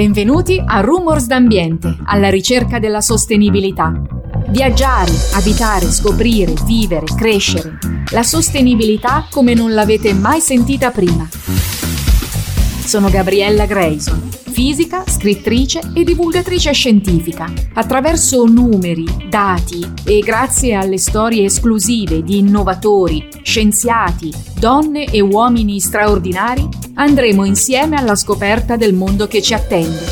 Benvenuti a Rumors d'Ambiente, alla ricerca della sostenibilità. Viaggiare, abitare, scoprire, vivere, crescere. La sostenibilità come non l'avete mai sentita prima. Sono Gabriella Grayson, fisica, scrittrice e divulgatrice scientifica. Attraverso numeri, dati e grazie alle storie esclusive di innovatori, scienziati, donne e uomini straordinari, andremo insieme alla scoperta del mondo che ci attende.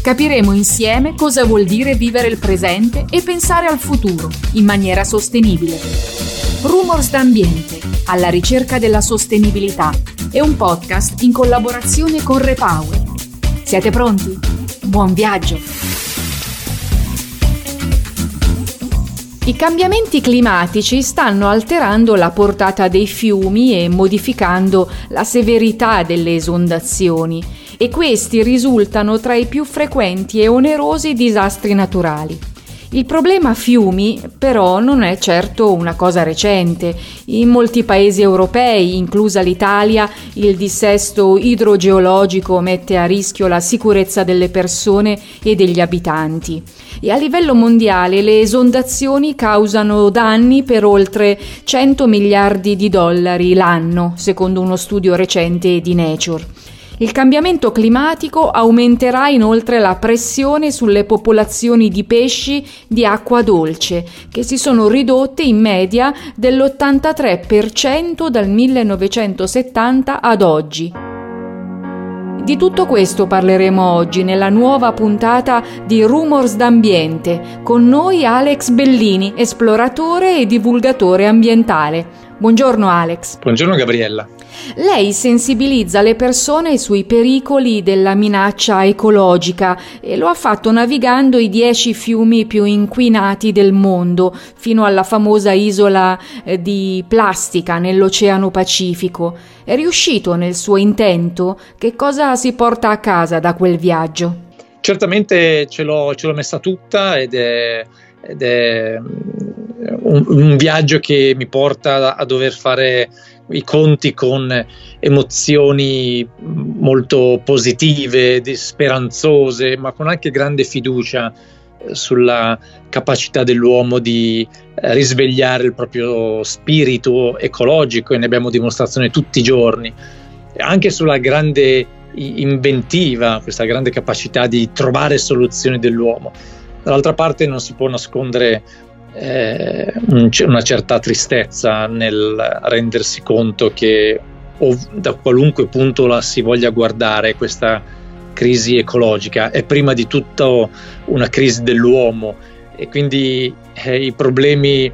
Capiremo insieme cosa vuol dire vivere il presente e pensare al futuro in maniera sostenibile. Rumors d'ambiente, alla ricerca della sostenibilità, è un podcast in collaborazione con Repower. Siete pronti? Buon viaggio! I cambiamenti climatici stanno alterando la portata dei fiumi e modificando la severità delle esondazioni e questi risultano tra i più frequenti e onerosi disastri naturali. Il problema fiumi però non è certo una cosa recente. In molti paesi europei, inclusa l'Italia, il dissesto idrogeologico mette a rischio la sicurezza delle persone e degli abitanti. E a livello mondiale le esondazioni causano danni per oltre 100 miliardi di dollari l'anno, secondo uno studio recente di Nature. Il cambiamento climatico aumenterà inoltre la pressione sulle popolazioni di pesci di acqua dolce, che si sono ridotte in media dell'83% dal 1970 ad oggi. Di tutto questo parleremo oggi nella nuova puntata di Rumors d'Ambiente, con noi Alex Bellini, esploratore e divulgatore ambientale. Buongiorno Alex. Buongiorno Gabriella. Lei sensibilizza le persone sui pericoli della minaccia ecologica e lo ha fatto navigando i dieci fiumi più inquinati del mondo fino alla famosa isola eh, di plastica nell'Oceano Pacifico. È riuscito nel suo intento? Che cosa si porta a casa da quel viaggio? Certamente ce l'ho, ce l'ho messa tutta ed è, ed è un, un viaggio che mi porta a dover fare i conti con emozioni molto positive, speranzose, ma con anche grande fiducia eh, sulla capacità dell'uomo di eh, risvegliare il proprio spirito ecologico e ne abbiamo dimostrazione tutti i giorni, anche sulla grande inventiva, questa grande capacità di trovare soluzioni dell'uomo. Dall'altra parte non si può nascondere eh, una certa tristezza nel rendersi conto che da qualunque punto la si voglia guardare questa crisi ecologica è prima di tutto una crisi dell'uomo e quindi eh, i problemi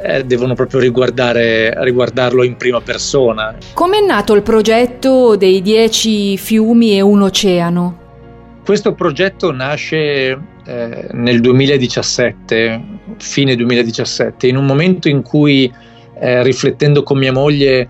eh, devono proprio riguardare, riguardarlo in prima persona. Come è nato il progetto dei dieci fiumi e un oceano? Questo progetto nasce eh, nel 2017, fine 2017, in un momento in cui eh, riflettendo con mia moglie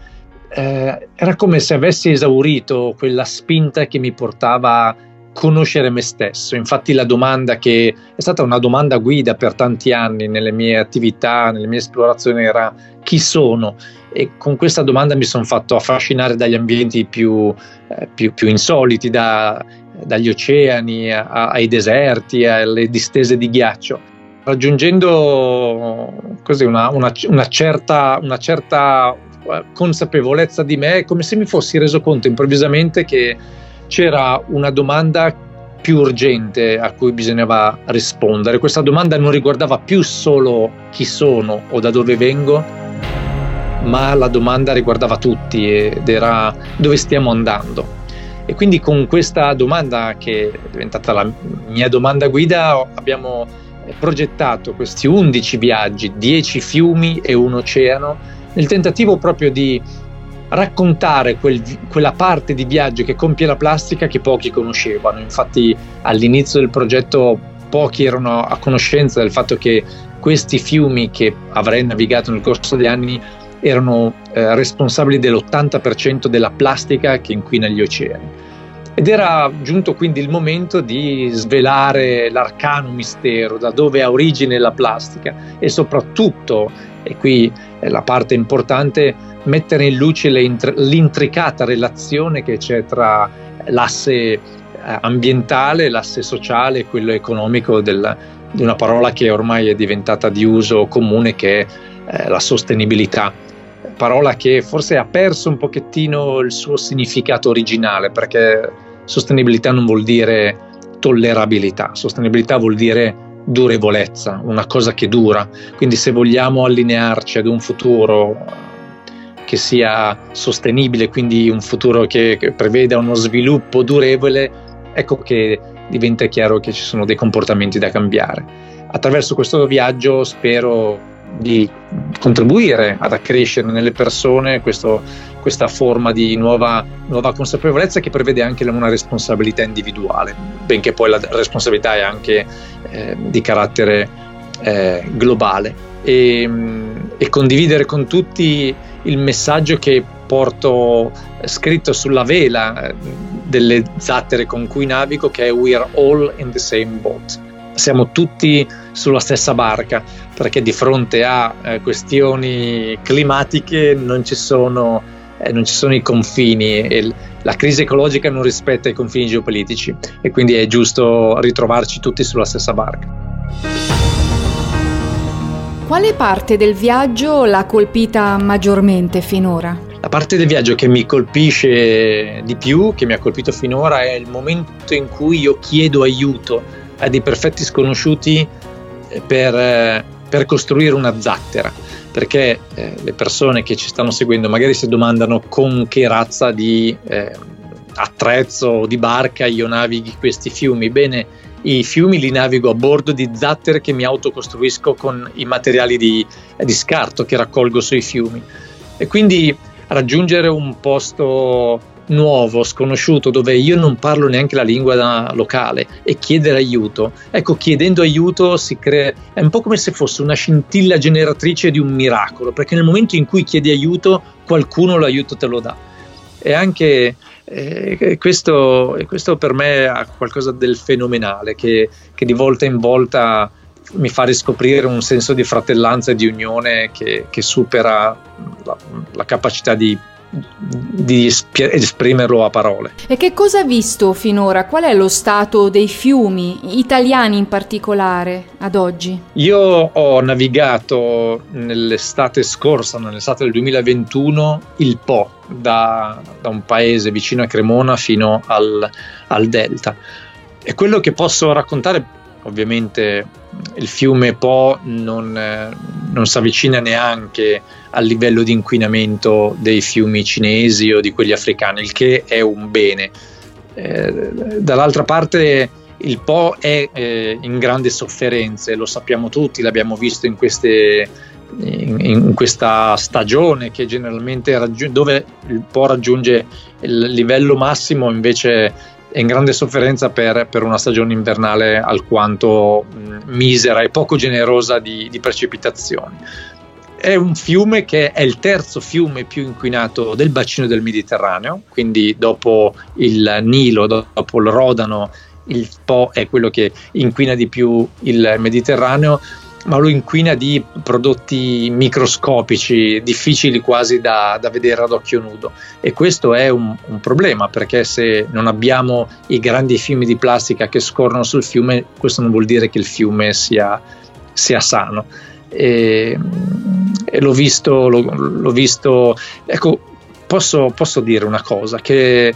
eh, era come se avessi esaurito quella spinta che mi portava a conoscere me stesso. Infatti la domanda che è stata una domanda guida per tanti anni nelle mie attività, nelle mie esplorazioni era chi sono? E con questa domanda mi sono fatto affascinare dagli ambienti più, eh, più, più insoliti, da dagli oceani a, ai deserti, alle distese di ghiaccio, raggiungendo così, una, una, una, certa, una certa eh, consapevolezza di me, come se mi fossi reso conto improvvisamente che c'era una domanda più urgente a cui bisognava rispondere. Questa domanda non riguardava più solo chi sono o da dove vengo, ma la domanda riguardava tutti ed era dove stiamo andando. E quindi con questa domanda, che è diventata la mia domanda guida, abbiamo progettato questi 11 viaggi, 10 fiumi e un oceano, nel tentativo proprio di raccontare quel, quella parte di viaggio che compie la plastica che pochi conoscevano. Infatti all'inizio del progetto pochi erano a conoscenza del fatto che questi fiumi che avrei navigato nel corso degli anni erano eh, responsabili dell'80% della plastica che inquina gli oceani. Ed era giunto quindi il momento di svelare l'arcano mistero, da dove ha origine la plastica e soprattutto, e qui è la parte importante, mettere in luce l'intricata relazione che c'è tra l'asse ambientale, l'asse sociale e quello economico del, di una parola che ormai è diventata di uso comune che è eh, la sostenibilità. Parola che forse ha perso un pochettino il suo significato originale perché sostenibilità non vuol dire tollerabilità, sostenibilità vuol dire durevolezza, una cosa che dura. Quindi se vogliamo allinearci ad un futuro che sia sostenibile, quindi un futuro che, che preveda uno sviluppo durevole, ecco che diventa chiaro che ci sono dei comportamenti da cambiare. Attraverso questo viaggio spero di contribuire ad accrescere nelle persone questo, questa forma di nuova, nuova, consapevolezza che prevede anche una responsabilità individuale, benché poi la responsabilità è anche eh, di carattere eh, globale. E, e condividere con tutti il messaggio che porto scritto sulla vela eh, delle zattere con cui navigo che è We are all in the same boat. Siamo tutti sulla stessa barca perché di fronte a eh, questioni climatiche non ci sono, eh, non ci sono i confini e la crisi ecologica non rispetta i confini geopolitici e quindi è giusto ritrovarci tutti sulla stessa barca. Quale parte del viaggio l'ha colpita maggiormente finora? La parte del viaggio che mi colpisce di più, che mi ha colpito finora, è il momento in cui io chiedo aiuto a dei perfetti sconosciuti eh, per, eh, per costruire una zattera. Perché eh, le persone che ci stanno seguendo magari si domandano con che razza di eh, attrezzo o di barca io navighi questi fiumi. Bene, i fiumi li navigo a bordo di zattere che mi autocostruisco con i materiali di, di scarto che raccolgo sui fiumi. E quindi raggiungere un posto nuovo, sconosciuto, dove io non parlo neanche la lingua locale e chiedere aiuto. Ecco, chiedendo aiuto si crea, è un po' come se fosse una scintilla generatrice di un miracolo, perché nel momento in cui chiedi aiuto, qualcuno l'aiuto te lo dà. E anche eh, questo, questo, per me ha qualcosa del fenomenale che, che, di volta in volta mi fa riscoprire un senso di fratellanza e di unione che, che supera la, la capacità di di esprimerlo a parole. E che cosa ha visto finora? Qual è lo stato dei fiumi, italiani in particolare, ad oggi? Io ho navigato nell'estate scorsa, nell'estate del 2021, il Po, da, da un paese vicino a Cremona fino al, al delta. E quello che posso raccontare ovviamente il fiume Po non, eh, non si avvicina neanche al livello di inquinamento dei fiumi cinesi o di quelli africani, il che è un bene. Eh, dall'altra parte il Po è eh, in grandi sofferenze, lo sappiamo tutti, l'abbiamo visto in, queste, in, in questa stagione che generalmente raggiunge, dove il Po raggiunge il livello massimo invece è in grande sofferenza per, per una stagione invernale alquanto mh, misera e poco generosa di, di precipitazioni è un fiume che è il terzo fiume più inquinato del bacino del Mediterraneo, quindi dopo il Nilo, dopo il Rodano, il Po è quello che inquina di più il Mediterraneo, ma lo inquina di prodotti microscopici, difficili quasi da, da vedere ad occhio nudo. E questo è un, un, problema perché se non abbiamo i grandi fiumi di plastica che scorrono sul fiume, questo non vuol dire che il fiume sia, sia sano. E, e l'ho visto, l'ho, l'ho visto, ecco, posso, posso dire una cosa, che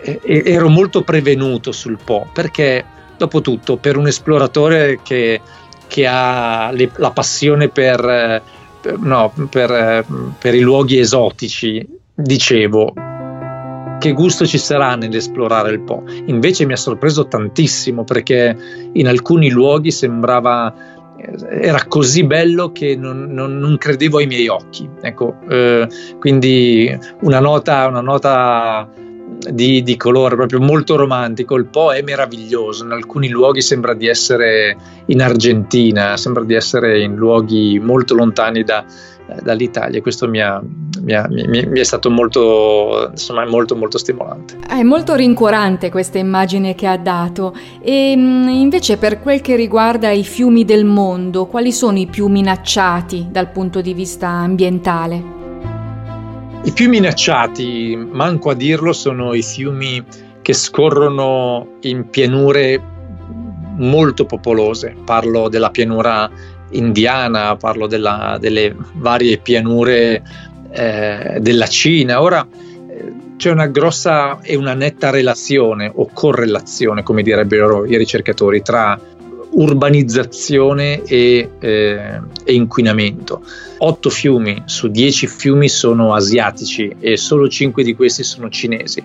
ero molto prevenuto sul Po, perché dopo tutto per un esploratore che, che ha le, la passione per, per, no, per, per i luoghi esotici, dicevo, che gusto ci sarà nell'esplorare il Po? Invece mi ha sorpreso tantissimo perché in alcuni luoghi sembrava era così bello che non, non, non credevo ai miei occhi. Ecco, eh, quindi una nota, una nota di, di, colore proprio molto romantico. Il Po è meraviglioso. In alcuni luoghi sembra di essere in Argentina, sembra di essere in luoghi molto lontani da, dall'Italia. Questo mi, ha, mi, ha, mi, mi, è stato molto, insomma, molto, molto stimolante. È molto rincuorante questa immagine che ha dato. E mm, invece, per quel che riguarda i fiumi del mondo, quali sono i più minacciati dal punto di vista ambientale? I più minacciati, manco a dirlo, sono i fiumi che scorrono in pianure molto popolose. Parlo della pianura indiana, parlo della, delle varie pianure eh, della Cina. Ora eh, c'è una grossa e una netta relazione o correlazione, come direbbero i ricercatori, tra urbanizzazione e, eh, e, inquinamento. Otto fiumi su dieci fiumi sono asiatici e solo cinque di questi sono cinesi.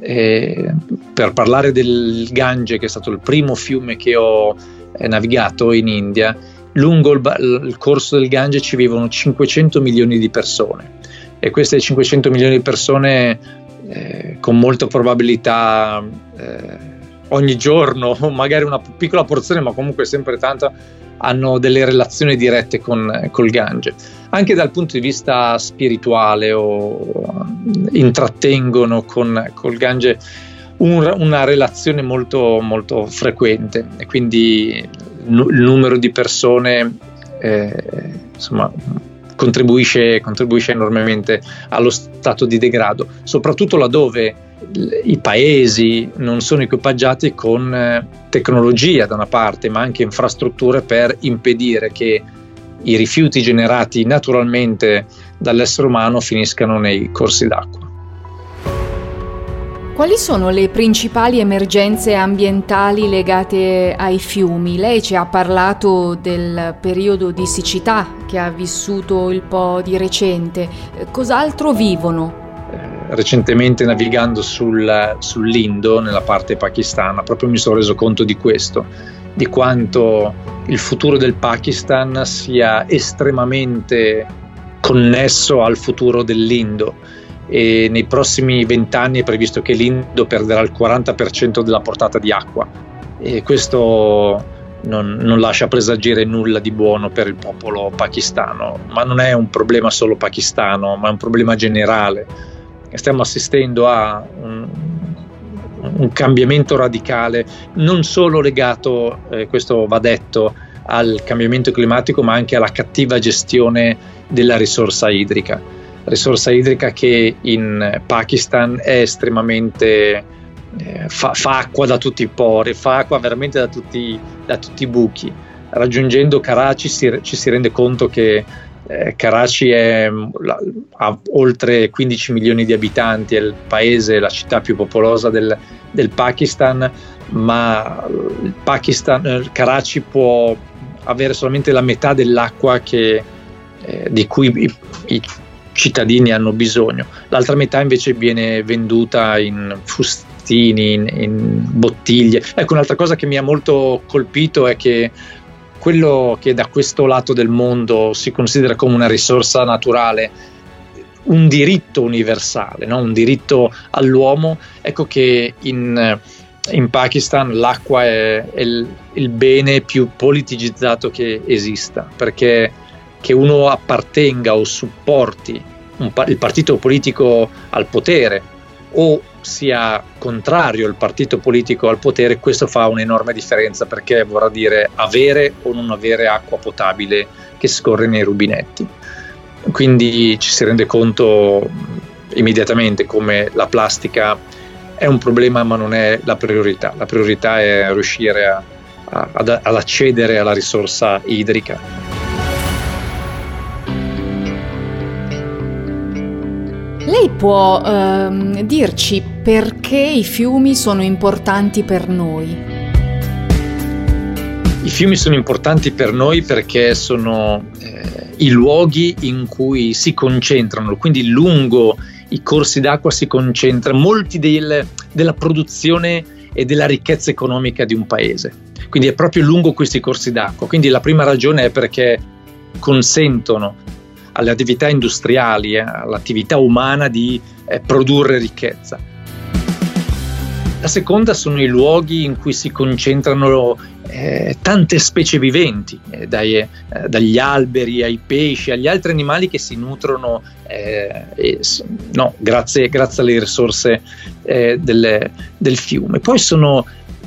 Eh, per parlare del Gange, che è stato il primo fiume che ho eh, navigato in India, lungo il, il, corso del Gange ci vivono 500 milioni di persone e queste 500 milioni di persone eh, con molta probabilità eh, ogni giorno, magari una piccola porzione, ma comunque sempre tanta, hanno delle relazioni dirette con col Gange. Anche dal punto di vista spirituale o intrattengono con col Gange un, una relazione molto, molto frequente e quindi il numero di persone eh, insomma, contribuisce, contribuisce enormemente allo stato di degrado, soprattutto laddove i paesi non sono equipaggiati con eh, tecnologia da una parte, ma anche infrastrutture per impedire che i rifiuti generati naturalmente dall'essere umano finiscano nei corsi d'acqua. Quali sono le principali emergenze ambientali legate ai fiumi? Lei ci ha parlato del periodo di siccità che ha vissuto il Po di recente. Cos'altro vivono? Recentemente navigando sul, sull'Indo, nella parte pakistana, proprio mi sono reso conto di questo, di quanto il futuro del Pakistan sia estremamente connesso al futuro dell'Indo. E nei prossimi vent'anni è previsto che l'Indo perderà il 40% della portata di acqua. E questo non, non, lascia presagire nulla di buono per il popolo pakistano, ma non è un problema solo pakistano, ma è un problema generale stiamo assistendo a un, un cambiamento radicale, non solo legato, eh, questo va detto, al cambiamento climatico, ma anche alla cattiva gestione della risorsa idrica. Risorsa idrica che in Pakistan è estremamente eh, fa, fa, acqua da tutti i pori, fa acqua veramente da tutti, da tutti i buchi. Raggiungendo Karachi ci si rende conto che eh, Karachi è, la, ha oltre 15 milioni di abitanti, è il paese, la città più popolosa del, del Pakistan, ma il Pakistan, eh, Karachi può avere solamente la metà dell'acqua che, eh, di cui i, i cittadini hanno bisogno. L'altra metà invece viene venduta in fustini, in, in, bottiglie. Ecco, un'altra cosa che mi ha molto colpito è che quello che da questo lato del mondo si considera come una risorsa naturale, un diritto universale, no? un diritto all'uomo, ecco che in, in Pakistan l'acqua è, è il, il, bene più politicizzato che esista, perché che uno appartenga o supporti un, il partito politico al potere o sia contrario il partito politico al potere, questo fa un'enorme differenza perché vorrà dire avere o non avere acqua potabile che scorre nei rubinetti. Quindi ci si rende conto immediatamente come la plastica è un problema ma non è la priorità, la priorità è riuscire a, a, ad, ad accedere alla risorsa idrica. Lei può ehm, dirci perché i fiumi sono importanti per noi? I fiumi sono importanti per noi perché sono eh, i luoghi in cui si concentrano, quindi lungo i corsi d'acqua si concentra molti del, della produzione e della ricchezza economica di un paese. Quindi è proprio lungo questi corsi d'acqua. Quindi la prima ragione è perché consentono alle attività industriali, eh, all'attività umana di eh, produrre ricchezza. La seconda sono i luoghi in cui si concentrano eh, tante specie viventi, eh, dai, eh, dagli alberi ai pesci, agli altri animali che si nutrono eh, no, grazie, grazie, alle risorse eh, del, del, fiume. Poi sono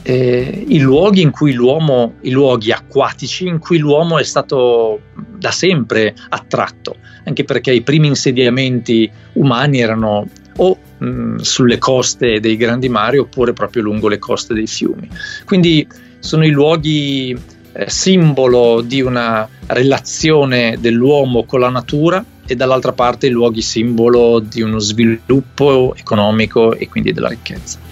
eh, i luoghi in cui l'uomo, i luoghi acquatici in cui l'uomo è stato da sempre attratto, anche perché i primi insediamenti umani erano o mh, sulle coste dei grandi mari oppure proprio lungo le coste dei fiumi. Quindi sono i luoghi eh, simbolo di una relazione dell'uomo con la natura e dall'altra parte i luoghi simbolo di uno sviluppo economico e quindi della ricchezza.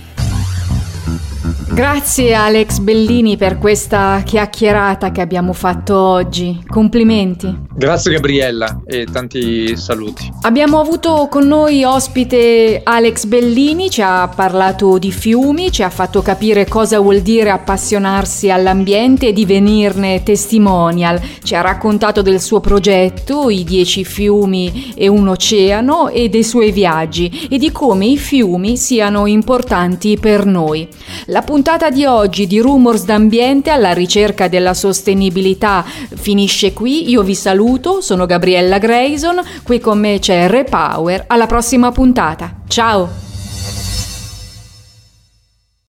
Grazie Alex Bellini per questa chiacchierata che abbiamo fatto oggi. Complimenti. Grazie Gabriella e tanti saluti. Abbiamo avuto con noi ospite Alex Bellini, ci ha parlato di fiumi, ci ha fatto capire cosa vuol dire appassionarsi all'ambiente e divenirne testimonial. Ci ha raccontato del suo progetto, i dieci fiumi e un oceano e dei suoi viaggi e di come i fiumi siano importanti per noi. La puntata di oggi di Rumors d'ambiente alla ricerca della sostenibilità finisce qui. Io vi saluto, sono Gabriella Grayson, qui con me c'è Repower. Alla prossima puntata. Ciao!